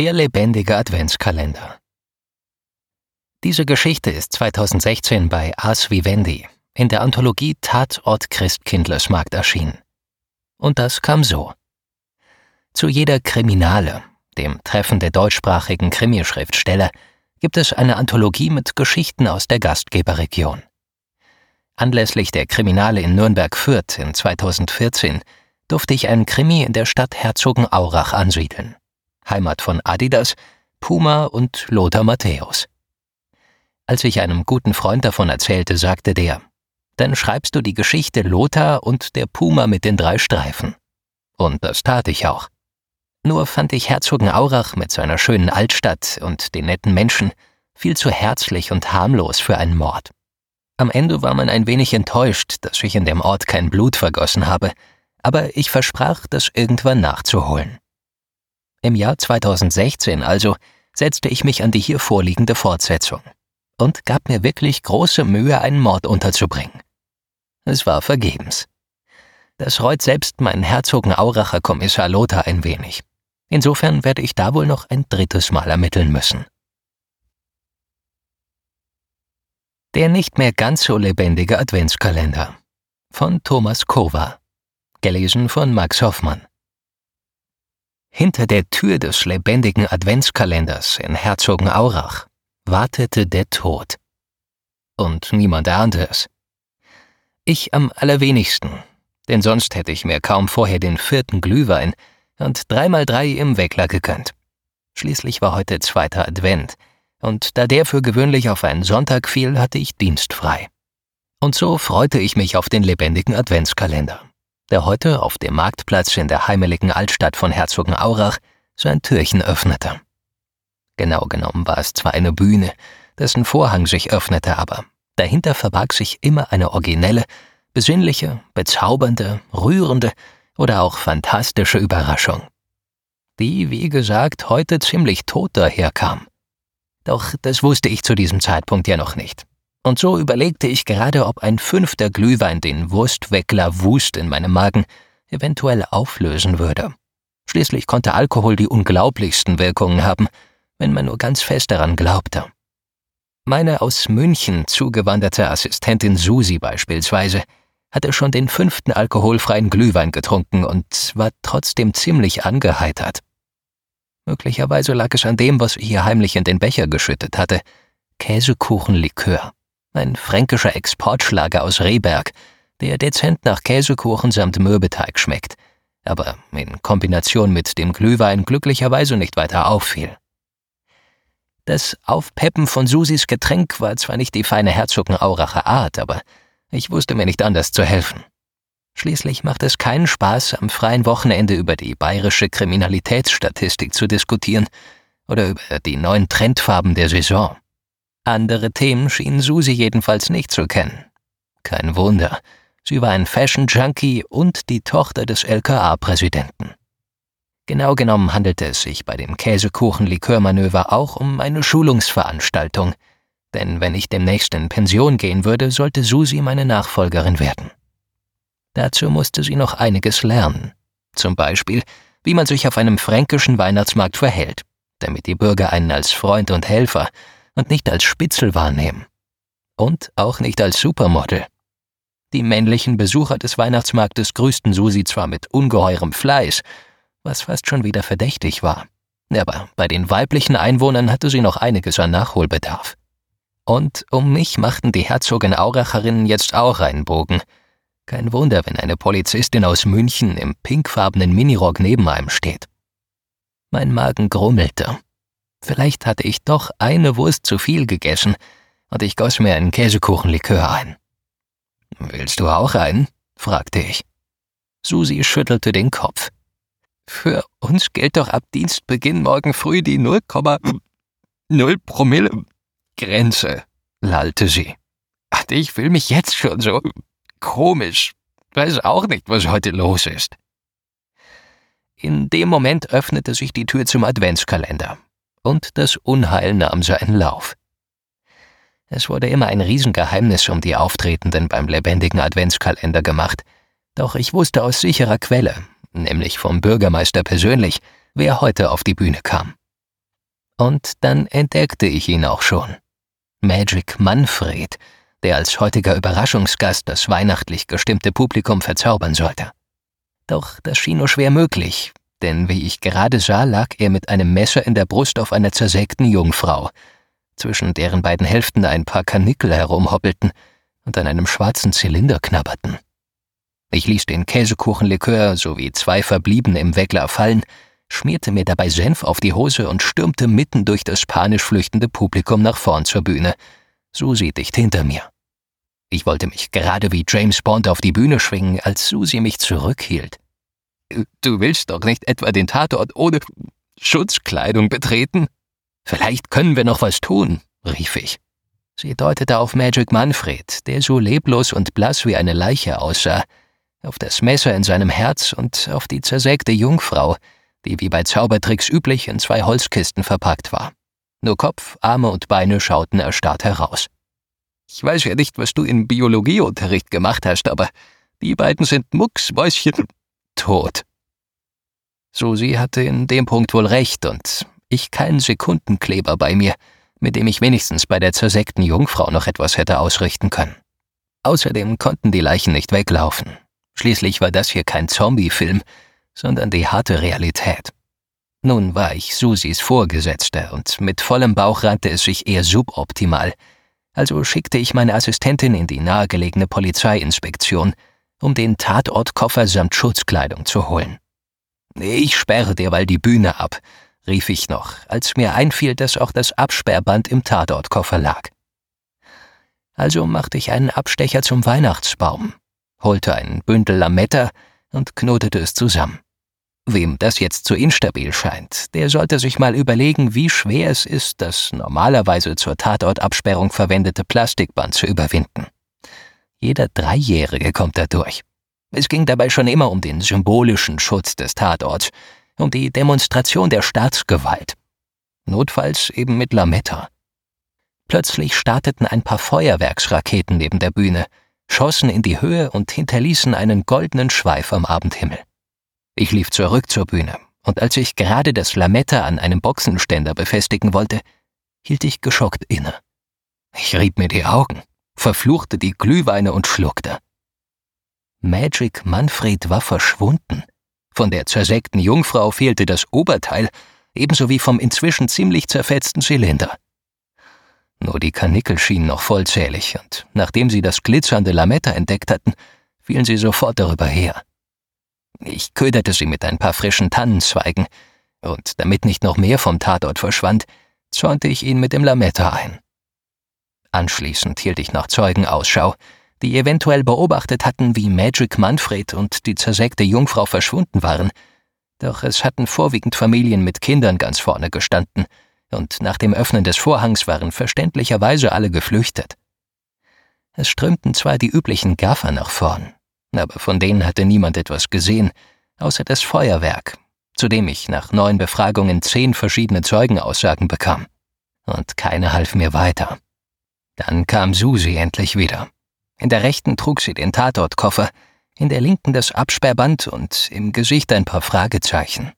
Der lebendige Adventskalender. Diese Geschichte ist 2016 bei Ars Vivendi in der Anthologie Tatort Christkindlesmarkt erschienen. Und das kam so. Zu jeder Kriminale, dem Treffen der deutschsprachigen Krimischriftsteller, gibt es eine Anthologie mit Geschichten aus der Gastgeberregion. Anlässlich der Kriminale in Nürnberg-Fürth in 2014 durfte ich einen Krimi in der Stadt Herzogenaurach ansiedeln. Heimat von Adidas, Puma und Lothar Matthäus. Als ich einem guten Freund davon erzählte, sagte der, dann schreibst du die Geschichte Lothar und der Puma mit den drei Streifen. Und das tat ich auch. Nur fand ich Herzogenaurach mit seiner schönen Altstadt und den netten Menschen viel zu herzlich und harmlos für einen Mord. Am Ende war man ein wenig enttäuscht, dass ich in dem Ort kein Blut vergossen habe, aber ich versprach, das irgendwann nachzuholen. Im Jahr 2016 also setzte ich mich an die hier vorliegende Fortsetzung und gab mir wirklich große Mühe, einen Mord unterzubringen. Es war vergebens. Das reut selbst meinen Herzogenauracher Kommissar Lothar ein wenig. Insofern werde ich da wohl noch ein drittes Mal ermitteln müssen. Der nicht mehr ganz so lebendige Adventskalender von Thomas Kova. Gelesen von Max Hoffmann. Hinter der Tür des lebendigen Adventskalenders in Herzogenaurach wartete der Tod. Und niemand ahnte es. Ich am allerwenigsten, denn sonst hätte ich mir kaum vorher den vierten Glühwein und dreimal drei im Weckler gegönnt. Schließlich war heute zweiter Advent, und da der für gewöhnlich auf einen Sonntag fiel, hatte ich dienstfrei. Und so freute ich mich auf den lebendigen Adventskalender der heute auf dem Marktplatz in der heimeligen Altstadt von Herzogenaurach sein Türchen öffnete. Genau genommen war es zwar eine Bühne, dessen Vorhang sich öffnete, aber dahinter verbarg sich immer eine originelle, besinnliche, bezaubernde, rührende oder auch fantastische Überraschung, die, wie gesagt, heute ziemlich tot daherkam. Doch das wusste ich zu diesem Zeitpunkt ja noch nicht. Und so überlegte ich gerade, ob ein fünfter Glühwein den Wurstweckler Wust in meinem Magen eventuell auflösen würde. Schließlich konnte Alkohol die unglaublichsten Wirkungen haben, wenn man nur ganz fest daran glaubte. Meine aus München zugewanderte Assistentin Susi beispielsweise hatte schon den fünften alkoholfreien Glühwein getrunken und war trotzdem ziemlich angeheitert. Möglicherweise lag es an dem, was ich ihr heimlich in den Becher geschüttet hatte. Käsekuchenlikör ein fränkischer Exportschlager aus Rehberg, der dezent nach Käsekuchen samt Mürbeteig schmeckt, aber in Kombination mit dem Glühwein glücklicherweise nicht weiter auffiel. Das Aufpeppen von Susis Getränk war zwar nicht die feine Herzogenauracher Art, aber ich wusste mir nicht anders zu helfen. Schließlich macht es keinen Spaß, am freien Wochenende über die bayerische Kriminalitätsstatistik zu diskutieren oder über die neuen Trendfarben der Saison. Andere Themen schien Susi jedenfalls nicht zu kennen. Kein Wunder, sie war ein Fashion-Junkie und die Tochter des LKA-Präsidenten. Genau genommen handelte es sich bei dem Käsekuchen-Likörmanöver auch um eine Schulungsveranstaltung, denn wenn ich demnächst in Pension gehen würde, sollte Susi meine Nachfolgerin werden. Dazu musste sie noch einiges lernen. Zum Beispiel, wie man sich auf einem fränkischen Weihnachtsmarkt verhält, damit die Bürger einen als Freund und Helfer, und nicht als Spitzel wahrnehmen. Und auch nicht als Supermodel. Die männlichen Besucher des Weihnachtsmarktes grüßten Susi zwar mit ungeheurem Fleiß, was fast schon wieder verdächtig war, aber bei den weiblichen Einwohnern hatte sie noch einiges an Nachholbedarf. Und um mich machten die Herzogin Auracherinnen jetzt auch einen Bogen. Kein Wunder, wenn eine Polizistin aus München im pinkfarbenen Minirock neben einem steht. Mein Magen grummelte. Vielleicht hatte ich doch eine Wurst zu viel gegessen und ich goss mir einen Käsekuchenlikör ein. Willst du auch einen? fragte ich. Susi schüttelte den Kopf. Für uns gilt doch ab Dienstbeginn morgen früh die 0,0 Promille Grenze, lallte sie. Und ich fühle mich jetzt schon so komisch. Weiß auch nicht, was heute los ist. In dem Moment öffnete sich die Tür zum Adventskalender und das Unheil nahm seinen Lauf. Es wurde immer ein Riesengeheimnis um die Auftretenden beim lebendigen Adventskalender gemacht, doch ich wusste aus sicherer Quelle, nämlich vom Bürgermeister persönlich, wer heute auf die Bühne kam. Und dann entdeckte ich ihn auch schon. Magic Manfred, der als heutiger Überraschungsgast das weihnachtlich gestimmte Publikum verzaubern sollte. Doch das schien nur schwer möglich, denn wie ich gerade sah, lag er mit einem Messer in der Brust auf einer zersägten Jungfrau, zwischen deren beiden Hälften ein paar Kanickel herumhoppelten und an einem schwarzen Zylinder knabberten. Ich ließ den Käsekuchenlikör sowie zwei Verbliebene im Weckler fallen, schmierte mir dabei Senf auf die Hose und stürmte mitten durch das panisch flüchtende Publikum nach vorn zur Bühne, Susi dicht hinter mir. Ich wollte mich gerade wie James Bond auf die Bühne schwingen, als Susi mich zurückhielt. Du willst doch nicht etwa den Tatort ohne Schutzkleidung betreten? Vielleicht können wir noch was tun, rief ich. Sie deutete auf Magic Manfred, der so leblos und blass wie eine Leiche aussah, auf das Messer in seinem Herz und auf die zersägte Jungfrau, die wie bei Zaubertricks üblich in zwei Holzkisten verpackt war. Nur Kopf, Arme und Beine schauten erstarrt heraus. Ich weiß ja nicht, was du in Biologieunterricht gemacht hast, aber die beiden sind Mucksmäuschen tot. Susi hatte in dem Punkt wohl recht und ich keinen Sekundenkleber bei mir, mit dem ich wenigstens bei der zersägten Jungfrau noch etwas hätte ausrichten können. Außerdem konnten die Leichen nicht weglaufen. Schließlich war das hier kein Zombie-Film, sondern die harte Realität. Nun war ich Susis Vorgesetzter und mit vollem Bauch rannte es sich eher suboptimal, also schickte ich meine Assistentin in die nahegelegene Polizeiinspektion, um den Tatortkoffer samt Schutzkleidung zu holen. Ich sperre derweil die Bühne ab, rief ich noch, als mir einfiel, dass auch das Absperrband im Tatortkoffer lag. Also machte ich einen Abstecher zum Weihnachtsbaum, holte ein Bündel Lametta und knotete es zusammen. Wem das jetzt zu instabil scheint, der sollte sich mal überlegen, wie schwer es ist, das normalerweise zur Tatortabsperrung verwendete Plastikband zu überwinden. Jeder Dreijährige kommt da durch. Es ging dabei schon immer um den symbolischen Schutz des Tatorts, um die Demonstration der Staatsgewalt. Notfalls eben mit Lametta. Plötzlich starteten ein paar Feuerwerksraketen neben der Bühne, schossen in die Höhe und hinterließen einen goldenen Schweif am Abendhimmel. Ich lief zurück zur Bühne, und als ich gerade das Lametta an einem Boxenständer befestigen wollte, hielt ich geschockt inne. Ich rieb mir die Augen, verfluchte die Glühweine und schluckte. Magic Manfred war verschwunden. Von der zersägten Jungfrau fehlte das Oberteil, ebenso wie vom inzwischen ziemlich zerfetzten Zylinder. Nur die Kanickel schienen noch vollzählig, und nachdem sie das glitzernde Lametta entdeckt hatten, fielen sie sofort darüber her. Ich köderte sie mit ein paar frischen Tannenzweigen, und damit nicht noch mehr vom Tatort verschwand, zäunte ich ihn mit dem Lametta ein. Anschließend hielt ich nach Zeugen Ausschau, die eventuell beobachtet hatten, wie Magic Manfred und die zersägte Jungfrau verschwunden waren, doch es hatten vorwiegend Familien mit Kindern ganz vorne gestanden, und nach dem Öffnen des Vorhangs waren verständlicherweise alle geflüchtet. Es strömten zwar die üblichen Gaffer nach vorn, aber von denen hatte niemand etwas gesehen, außer das Feuerwerk, zu dem ich nach neun Befragungen zehn verschiedene Zeugenaussagen bekam. Und keine half mir weiter. Dann kam Susi endlich wieder. In der rechten trug sie den Tatortkoffer, in der linken das Absperrband und im Gesicht ein paar Fragezeichen.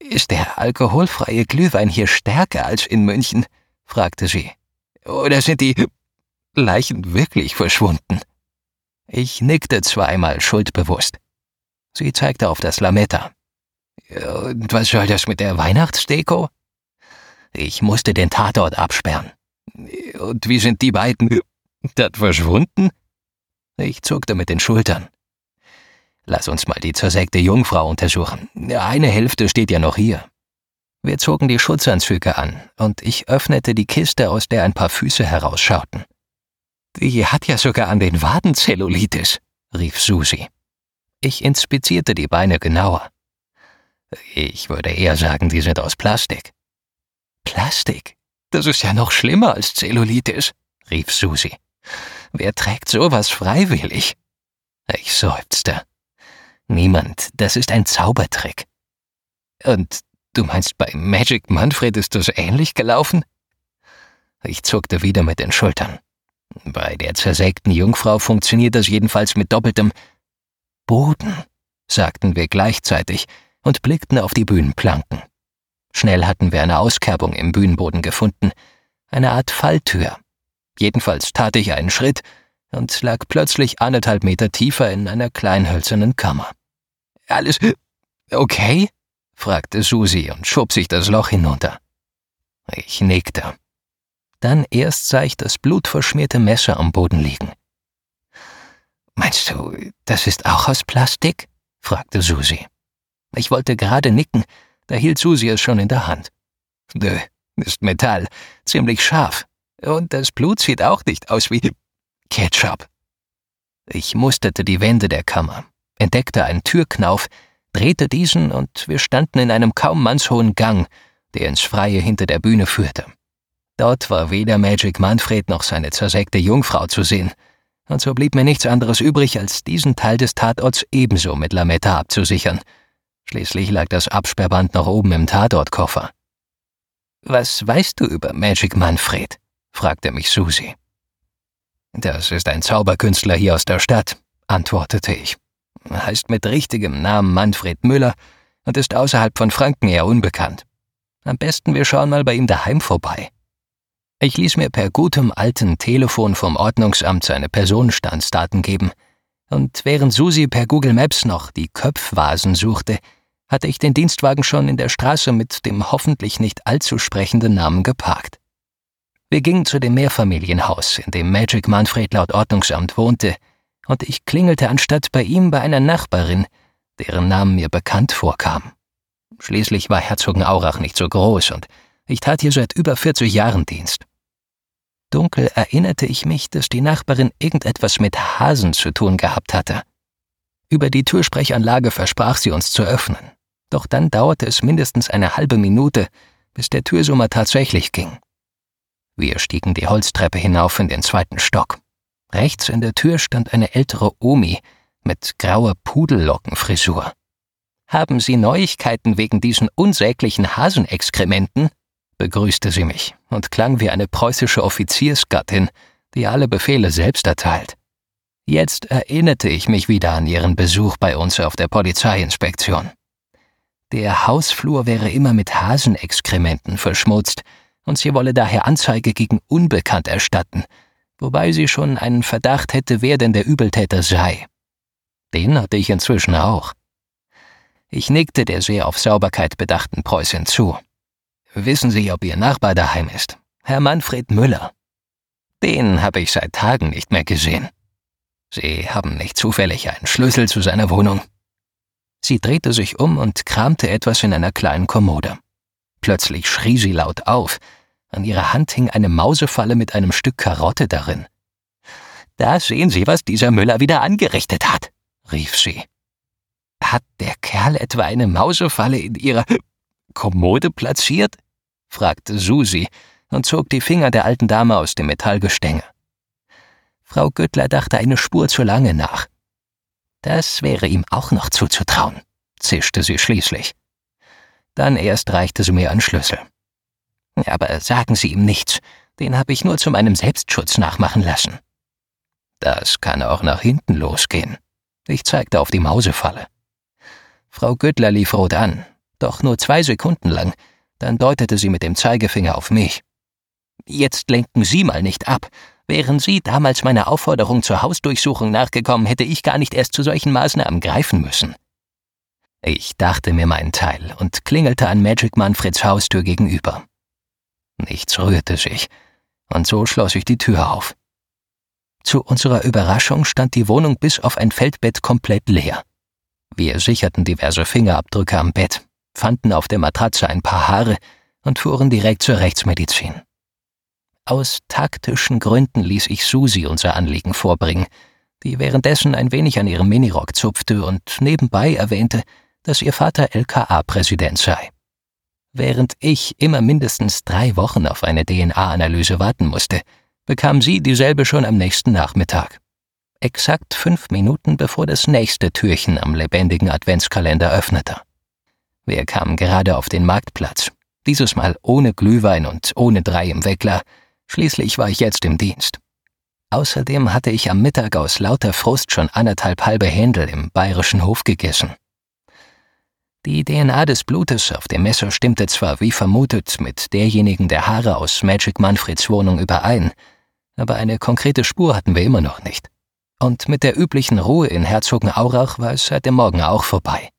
Ist der alkoholfreie Glühwein hier stärker als in München? fragte sie. Oder sind die Leichen wirklich verschwunden? Ich nickte zweimal schuldbewusst. Sie zeigte auf das Lametta. Und was soll das mit der Weihnachtsdeko? Ich musste den Tatort absperren. Und wie sind die beiden dat verschwunden? Ich zuckte mit den Schultern. Lass uns mal die zersägte Jungfrau untersuchen. Eine Hälfte steht ja noch hier. Wir zogen die Schutzanzüge an, und ich öffnete die Kiste, aus der ein paar Füße herausschauten. Die hat ja sogar an den Waden Zellulitis, rief Susi. Ich inspizierte die Beine genauer. Ich würde eher sagen, die sind aus Plastik. Plastik? Das ist ja noch schlimmer als Zellulitis, rief Susi. Wer trägt sowas freiwillig? Ich seufzte. Niemand, das ist ein Zaubertrick. Und du meinst, bei Magic Manfred ist das ähnlich gelaufen? Ich zuckte wieder mit den Schultern. Bei der zersägten Jungfrau funktioniert das jedenfalls mit doppeltem Boden, sagten wir gleichzeitig und blickten auf die Bühnenplanken. Schnell hatten wir eine Auskerbung im Bühnenboden gefunden, eine Art Falltür. Jedenfalls tat ich einen Schritt und lag plötzlich anderthalb Meter tiefer in einer kleinhölzernen Kammer. Alles okay? fragte Susi und schob sich das Loch hinunter. Ich nickte. Dann erst sah ich das blutverschmierte Messer am Boden liegen. Meinst du, das ist auch aus Plastik? fragte Susi. Ich wollte gerade nicken, da hielt Susi es schon in der Hand. Nö, ist Metall, ziemlich scharf. Und das Blut sieht auch nicht aus wie Ketchup. Ich musterte die Wände der Kammer, entdeckte einen Türknauf, drehte diesen und wir standen in einem kaum mannshohen Gang, der ins Freie hinter der Bühne führte. Dort war weder Magic Manfred noch seine zersägte Jungfrau zu sehen, und so blieb mir nichts anderes übrig, als diesen Teil des Tatorts ebenso mit Lametta abzusichern. Schließlich lag das Absperrband noch oben im Tatortkoffer. Was weißt du über Magic Manfred? fragte mich Susi. Das ist ein Zauberkünstler hier aus der Stadt, antwortete ich. Heißt mit richtigem Namen Manfred Müller und ist außerhalb von Franken eher unbekannt. Am besten wir schauen mal bei ihm daheim vorbei. Ich ließ mir per gutem alten Telefon vom Ordnungsamt seine Personenstandsdaten geben, und während Susi per Google Maps noch die Köpfvasen suchte, hatte ich den Dienstwagen schon in der Straße mit dem hoffentlich nicht allzu sprechenden Namen geparkt. Wir gingen zu dem Mehrfamilienhaus, in dem Magic Manfred laut Ordnungsamt wohnte, und ich klingelte anstatt bei ihm bei einer Nachbarin, deren Namen mir bekannt vorkam. Schließlich war Herzogenaurach nicht so groß und ich tat hier seit über 40 Jahren Dienst. Dunkel erinnerte ich mich, dass die Nachbarin irgendetwas mit Hasen zu tun gehabt hatte. Über die Türsprechanlage versprach sie uns zu öffnen. Doch dann dauerte es mindestens eine halbe Minute, bis der Türsummer tatsächlich ging. Wir stiegen die Holztreppe hinauf in den zweiten Stock. Rechts in der Tür stand eine ältere Omi mit grauer Pudellockenfrisur. Haben Sie Neuigkeiten wegen diesen unsäglichen Hasenexkrementen? begrüßte sie mich und klang wie eine preußische Offiziersgattin, die alle Befehle selbst erteilt. Jetzt erinnerte ich mich wieder an ihren Besuch bei uns auf der Polizeiinspektion. Der Hausflur wäre immer mit Hasenexkrementen verschmutzt, und sie wolle daher Anzeige gegen Unbekannt erstatten, wobei sie schon einen Verdacht hätte, wer denn der Übeltäter sei. Den hatte ich inzwischen auch. Ich nickte der sehr auf Sauberkeit bedachten Preußin zu. Wissen Sie, ob Ihr Nachbar daheim ist? Herr Manfred Müller. Den habe ich seit Tagen nicht mehr gesehen. Sie haben nicht zufällig einen Schlüssel zu seiner Wohnung. Sie drehte sich um und kramte etwas in einer kleinen Kommode. Plötzlich schrie sie laut auf. An ihrer Hand hing eine Mausefalle mit einem Stück Karotte darin. Da sehen Sie, was dieser Müller wieder angerichtet hat, rief sie. Hat der Kerl etwa eine Mausefalle in ihrer Kommode platziert? fragte Susi und zog die Finger der alten Dame aus dem Metallgestänge. Frau Göttler dachte eine Spur zu lange nach. Das wäre ihm auch noch zuzutrauen, zischte sie schließlich. Dann erst reichte sie mir einen Schlüssel. Aber sagen Sie ihm nichts, den habe ich nur zu meinem Selbstschutz nachmachen lassen. Das kann auch nach hinten losgehen. Ich zeigte auf die Mausefalle. Frau Göttler lief rot an, doch nur zwei Sekunden lang, dann deutete sie mit dem Zeigefinger auf mich. Jetzt lenken Sie mal nicht ab, Wären Sie damals meiner Aufforderung zur Hausdurchsuchung nachgekommen, hätte ich gar nicht erst zu solchen Maßnahmen greifen müssen. Ich dachte mir meinen Teil und klingelte an Magic Manfreds Haustür gegenüber. Nichts rührte sich, und so schloss ich die Tür auf. Zu unserer Überraschung stand die Wohnung bis auf ein Feldbett komplett leer. Wir sicherten diverse Fingerabdrücke am Bett, fanden auf der Matratze ein paar Haare und fuhren direkt zur Rechtsmedizin. Aus taktischen Gründen ließ ich Susi unser Anliegen vorbringen, die währenddessen ein wenig an ihrem Minirock zupfte und nebenbei erwähnte, dass ihr Vater LKA-Präsident sei. Während ich immer mindestens drei Wochen auf eine DNA-Analyse warten musste, bekam sie dieselbe schon am nächsten Nachmittag. Exakt fünf Minuten bevor das nächste Türchen am lebendigen Adventskalender öffnete. Wir kamen gerade auf den Marktplatz, dieses Mal ohne Glühwein und ohne drei im Weckler, Schließlich war ich jetzt im Dienst. Außerdem hatte ich am Mittag aus lauter Frust schon anderthalb halbe Händel im bayerischen Hof gegessen. Die DNA des Blutes auf dem Messer stimmte zwar wie vermutet mit derjenigen der Haare aus Magic Manfreds Wohnung überein, aber eine konkrete Spur hatten wir immer noch nicht. Und mit der üblichen Ruhe in Herzogenaurach war es seit dem Morgen auch vorbei.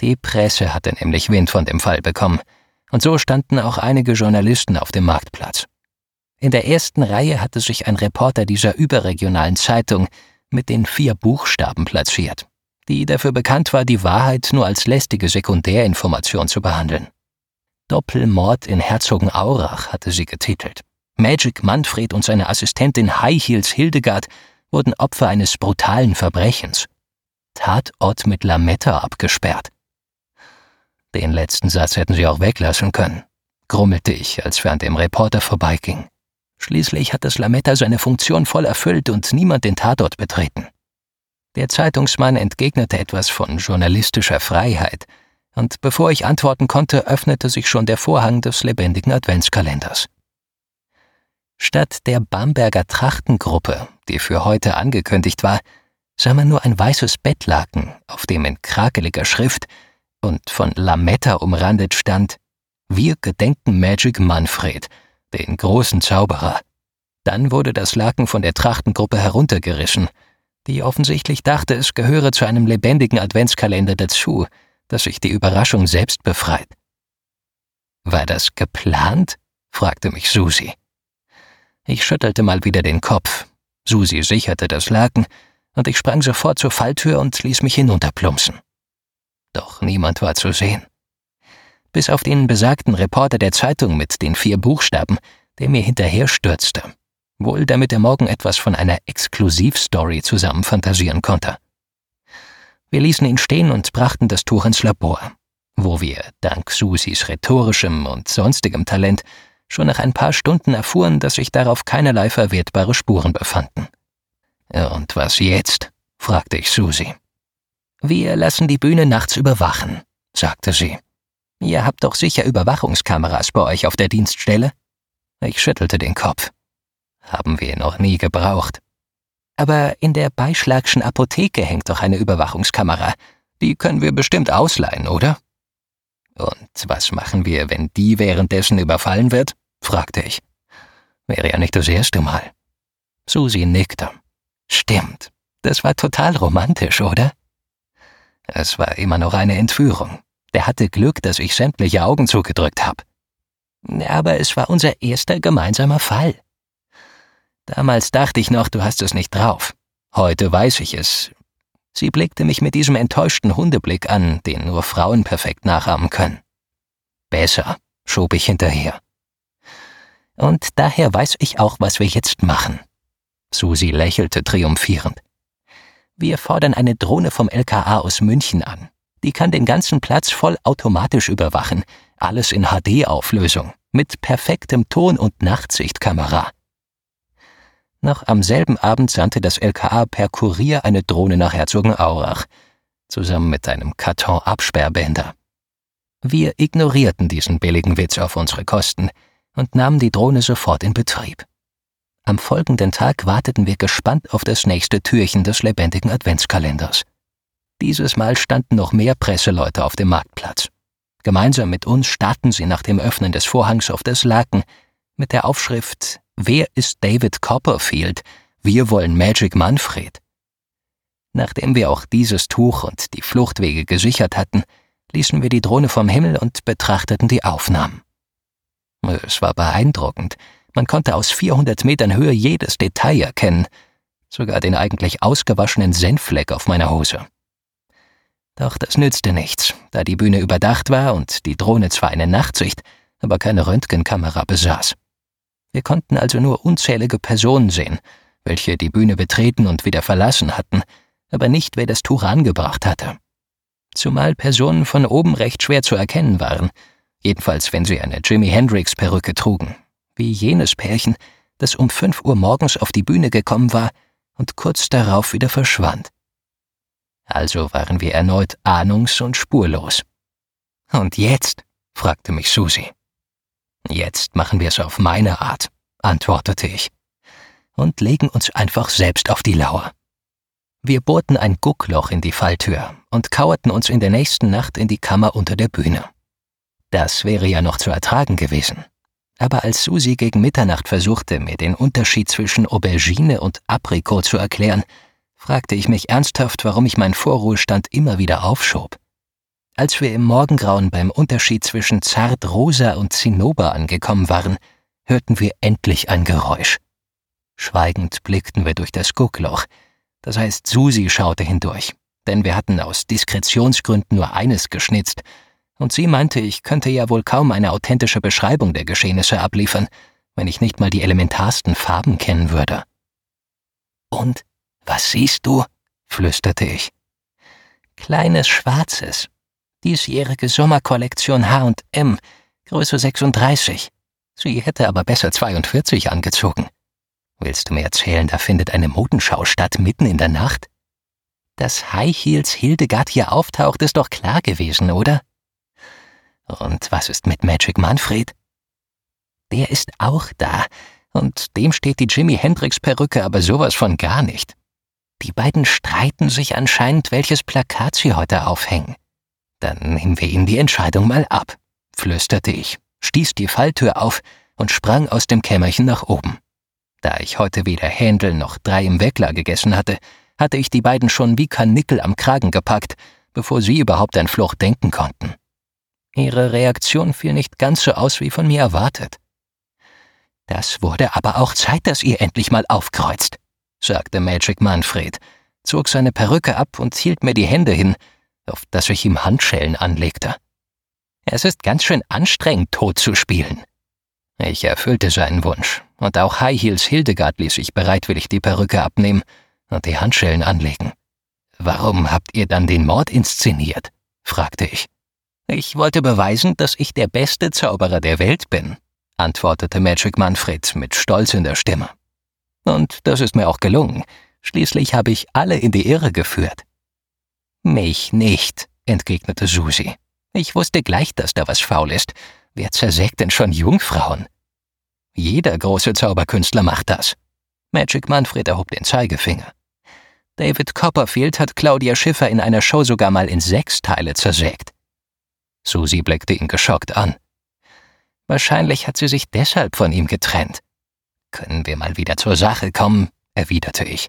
Die Presse hatte nämlich Wind von dem Fall bekommen, und so standen auch einige Journalisten auf dem Marktplatz. In der ersten Reihe hatte sich ein Reporter dieser überregionalen Zeitung mit den vier Buchstaben platziert die dafür bekannt war, die Wahrheit nur als lästige Sekundärinformation zu behandeln. Doppelmord in Herzogenaurach hatte sie getitelt. Magic Manfred und seine Assistentin High Heels Hildegard wurden Opfer eines brutalen Verbrechens. Tatort mit Lametta abgesperrt. Den letzten Satz hätten sie auch weglassen können, grummelte ich, als wir an dem Reporter vorbeiging. Schließlich hat das Lametta seine Funktion voll erfüllt und niemand den Tatort betreten. Der Zeitungsmann entgegnete etwas von journalistischer Freiheit, und bevor ich antworten konnte, öffnete sich schon der Vorhang des lebendigen Adventskalenders. Statt der Bamberger Trachtengruppe, die für heute angekündigt war, sah man nur ein weißes Bettlaken, auf dem in krakeliger Schrift und von Lametta umrandet stand Wir gedenken Magic Manfred, den großen Zauberer. Dann wurde das Laken von der Trachtengruppe heruntergerissen – die offensichtlich dachte, es gehöre zu einem lebendigen Adventskalender dazu, dass sich die Überraschung selbst befreit. War das geplant? fragte mich Susi. Ich schüttelte mal wieder den Kopf. Susi sicherte das Laken, und ich sprang sofort zur Falltür und ließ mich hinunterplumpsen. Doch niemand war zu sehen. Bis auf den besagten Reporter der Zeitung mit den vier Buchstaben, der mir hinterherstürzte wohl damit er morgen etwas von einer Exklusivstory zusammenfantasieren konnte. Wir ließen ihn stehen und brachten das Tuch ins Labor, wo wir, dank Susis rhetorischem und sonstigem Talent, schon nach ein paar Stunden erfuhren, dass sich darauf keinerlei verwertbare Spuren befanden. Und was jetzt? fragte ich Susi. Wir lassen die Bühne nachts überwachen, sagte sie. Ihr habt doch sicher Überwachungskameras bei euch auf der Dienststelle? Ich schüttelte den Kopf haben wir noch nie gebraucht. Aber in der Beischlagschen Apotheke hängt doch eine Überwachungskamera. Die können wir bestimmt ausleihen, oder? Und was machen wir, wenn die währenddessen überfallen wird? fragte ich. Wäre ja nicht das erste Mal. Susi nickte. Stimmt. Das war total romantisch, oder? Es war immer noch eine Entführung. Der hatte Glück, dass ich sämtliche Augen zugedrückt habe. Aber es war unser erster gemeinsamer Fall. Damals dachte ich noch, du hast es nicht drauf. Heute weiß ich es. Sie blickte mich mit diesem enttäuschten Hundeblick an, den nur Frauen perfekt nachahmen können. Besser, schob ich hinterher. Und daher weiß ich auch, was wir jetzt machen. Susi lächelte triumphierend. Wir fordern eine Drohne vom LKA aus München an. Die kann den ganzen Platz voll automatisch überwachen, alles in HD-Auflösung, mit perfektem Ton- und Nachtsichtkamera. Noch am selben Abend sandte das LKA per Kurier eine Drohne nach Herzogenaurach, zusammen mit einem Karton Absperrbänder. Wir ignorierten diesen billigen Witz auf unsere Kosten und nahmen die Drohne sofort in Betrieb. Am folgenden Tag warteten wir gespannt auf das nächste Türchen des lebendigen Adventskalenders. Dieses Mal standen noch mehr Presseleute auf dem Marktplatz. Gemeinsam mit uns starrten sie nach dem Öffnen des Vorhangs auf das Laken mit der Aufschrift Wer ist David Copperfield? Wir wollen Magic Manfred. Nachdem wir auch dieses Tuch und die Fluchtwege gesichert hatten, ließen wir die Drohne vom Himmel und betrachteten die Aufnahmen. Es war beeindruckend. Man konnte aus 400 Metern Höhe jedes Detail erkennen, sogar den eigentlich ausgewaschenen Senffleck auf meiner Hose. Doch das nützte nichts, da die Bühne überdacht war und die Drohne zwar eine Nachtsicht, aber keine Röntgenkamera besaß. Wir konnten also nur unzählige Personen sehen, welche die Bühne betreten und wieder verlassen hatten, aber nicht, wer das Tuch angebracht hatte. Zumal Personen von oben recht schwer zu erkennen waren, jedenfalls wenn sie eine Jimi Hendrix Perücke trugen, wie jenes Pärchen, das um fünf Uhr morgens auf die Bühne gekommen war und kurz darauf wieder verschwand. Also waren wir erneut ahnungs- und spurlos. Und jetzt? fragte mich Susi. Jetzt machen wir es auf meine Art, antwortete ich, und legen uns einfach selbst auf die Lauer. Wir bohrten ein Guckloch in die Falltür und kauerten uns in der nächsten Nacht in die Kammer unter der Bühne. Das wäre ja noch zu ertragen gewesen. Aber als Susi gegen Mitternacht versuchte, mir den Unterschied zwischen Aubergine und Aprikot zu erklären, fragte ich mich ernsthaft, warum ich meinen Vorruhestand immer wieder aufschob. Als wir im Morgengrauen beim Unterschied zwischen Zartrosa und Zinnober angekommen waren, hörten wir endlich ein Geräusch. Schweigend blickten wir durch das Guckloch. Das heißt, Susi schaute hindurch, denn wir hatten aus Diskretionsgründen nur eines geschnitzt, und sie meinte, ich könnte ja wohl kaum eine authentische Beschreibung der Geschehnisse abliefern, wenn ich nicht mal die elementarsten Farben kennen würde. Und was siehst du? flüsterte ich. Kleines Schwarzes. Diesjährige Sommerkollektion H&M, Größe 36. Sie hätte aber besser 42 angezogen. Willst du mir erzählen, da findet eine Modenschau statt mitten in der Nacht? Dass High Heels Hildegard hier auftaucht, ist doch klar gewesen, oder? Und was ist mit Magic Manfred? Der ist auch da, und dem steht die Jimi Hendrix Perücke aber sowas von gar nicht. Die beiden streiten sich anscheinend, welches Plakat sie heute aufhängen. Dann nehmen wir ihnen die Entscheidung mal ab, flüsterte ich, stieß die Falltür auf und sprang aus dem Kämmerchen nach oben. Da ich heute weder Händel noch drei im Weckler gegessen hatte, hatte ich die beiden schon wie Karnickel am Kragen gepackt, bevor sie überhaupt an Flucht denken konnten. Ihre Reaktion fiel nicht ganz so aus wie von mir erwartet. Das wurde aber auch Zeit, dass ihr endlich mal aufkreuzt, sagte Magic Manfred, zog seine Perücke ab und hielt mir die Hände hin, auf dass ich ihm Handschellen anlegte. Es ist ganz schön anstrengend, tot zu spielen. Ich erfüllte seinen Wunsch, und auch High Heels Hildegard ließ sich bereitwillig die Perücke abnehmen und die Handschellen anlegen. Warum habt ihr dann den Mord inszeniert? fragte ich. Ich wollte beweisen, dass ich der beste Zauberer der Welt bin, antwortete Magic Manfred mit Stolz in der Stimme. Und das ist mir auch gelungen. Schließlich habe ich alle in die Irre geführt. Mich nicht, entgegnete Susi. Ich wusste gleich, dass da was faul ist. Wer zersägt denn schon Jungfrauen? Jeder große Zauberkünstler macht das. Magic Manfred erhob den Zeigefinger. David Copperfield hat Claudia Schiffer in einer Show sogar mal in sechs Teile zersägt. Susi blickte ihn geschockt an. Wahrscheinlich hat sie sich deshalb von ihm getrennt. Können wir mal wieder zur Sache kommen, erwiderte ich.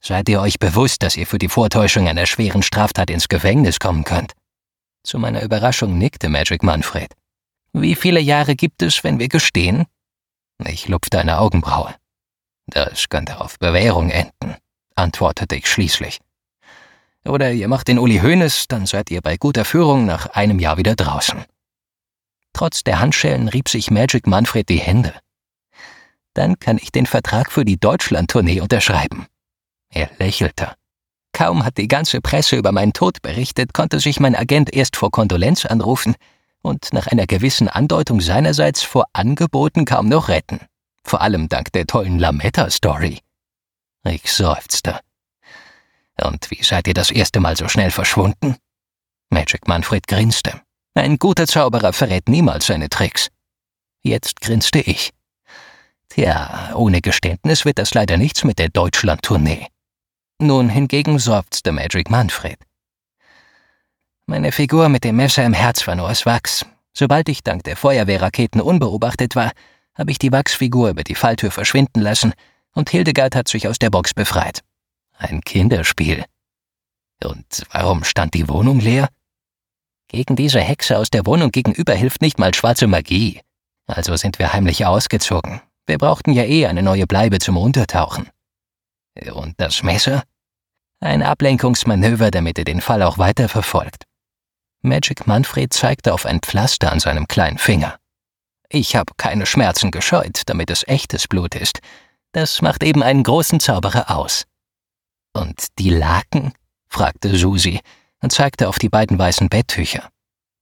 Seid ihr euch bewusst, dass ihr für die Vortäuschung einer schweren Straftat ins Gefängnis kommen könnt? Zu meiner Überraschung nickte Magic Manfred. Wie viele Jahre gibt es, wenn wir gestehen? Ich lupfte eine Augenbraue. Das könnte auf Bewährung enden, antwortete ich schließlich. Oder ihr macht den Uli Hoeneß, dann seid ihr bei guter Führung nach einem Jahr wieder draußen. Trotz der Handschellen rieb sich Magic Manfred die Hände. Dann kann ich den Vertrag für die Deutschland-Tournee unterschreiben. Er lächelte. Kaum hat die ganze Presse über meinen Tod berichtet, konnte sich mein Agent erst vor Kondolenz anrufen und nach einer gewissen Andeutung seinerseits vor Angeboten kaum noch retten. Vor allem dank der tollen Lametta-Story. Ich seufzte. Und wie seid ihr das erste Mal so schnell verschwunden? Magic Manfred grinste. Ein guter Zauberer verrät niemals seine Tricks. Jetzt grinste ich. Tja, ohne Geständnis wird das leider nichts mit der Deutschland-Tournee. Nun hingegen seufzte Magic Manfred. Meine Figur mit dem Messer im Herz war nur aus Wachs. Sobald ich dank der Feuerwehrraketen unbeobachtet war, habe ich die Wachsfigur über die Falltür verschwinden lassen und Hildegard hat sich aus der Box befreit. Ein Kinderspiel. Und warum stand die Wohnung leer? Gegen diese Hexe aus der Wohnung gegenüber hilft nicht mal schwarze Magie. Also sind wir heimlich ausgezogen. Wir brauchten ja eh eine neue Bleibe zum Untertauchen. Und das Messer? Ein Ablenkungsmanöver, damit er den Fall auch weiter verfolgt. Magic Manfred zeigte auf ein Pflaster an seinem kleinen Finger. Ich habe keine Schmerzen gescheut, damit es echtes Blut ist. Das macht eben einen großen Zauberer aus. Und die Laken? fragte Susi und zeigte auf die beiden weißen Betttücher.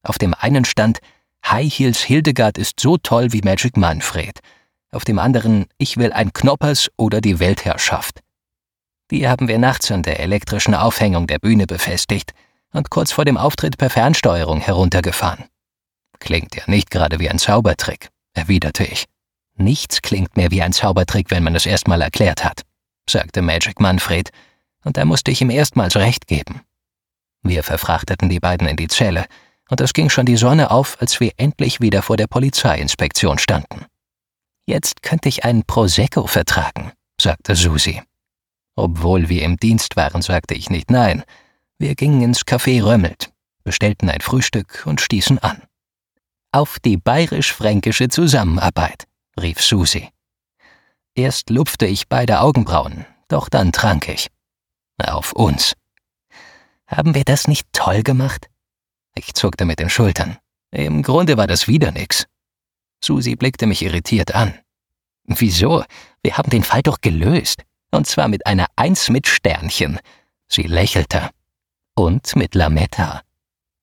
Auf dem einen stand High Heels Hildegard ist so toll wie Magic Manfred. Auf dem anderen Ich will ein Knoppers oder die Weltherrschaft. Die haben wir nachts an der elektrischen Aufhängung der Bühne befestigt und kurz vor dem Auftritt per Fernsteuerung heruntergefahren. Klingt ja nicht gerade wie ein Zaubertrick, erwiderte ich. Nichts klingt mehr wie ein Zaubertrick, wenn man es erstmal erklärt hat, sagte Magic Manfred und da musste ich ihm erstmals recht geben. Wir verfrachteten die beiden in die Zelle, und es ging schon die Sonne auf, als wir endlich wieder vor der Polizeiinspektion standen. Jetzt könnte ich einen Prosecco vertragen, sagte Susi. Obwohl wir im Dienst waren, sagte ich nicht nein. Wir gingen ins Café Römmelt, bestellten ein Frühstück und stießen an. Auf die bayerisch-fränkische Zusammenarbeit, rief Susi. Erst lupfte ich beide Augenbrauen, doch dann trank ich. Auf uns. Haben wir das nicht toll gemacht? Ich zuckte mit den Schultern. Im Grunde war das wieder nix. Susi blickte mich irritiert an. Wieso? Wir haben den Fall doch gelöst. Und zwar mit einer Eins mit Sternchen. Sie lächelte. Und mit Lametta.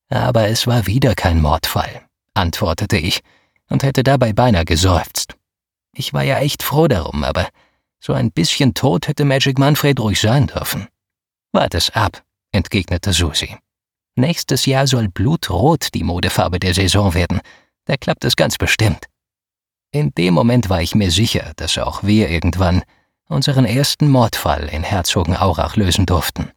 Aber es war wieder kein Mordfall, antwortete ich und hätte dabei beinahe geseufzt. Ich war ja echt froh darum, aber so ein bisschen tot hätte Magic Manfred ruhig sein dürfen. Wart es ab, entgegnete Susi. Nächstes Jahr soll Blutrot die Modefarbe der Saison werden. Da klappt es ganz bestimmt. In dem Moment war ich mir sicher, dass auch wir irgendwann unseren ersten Mordfall in Herzogenaurach lösen durften.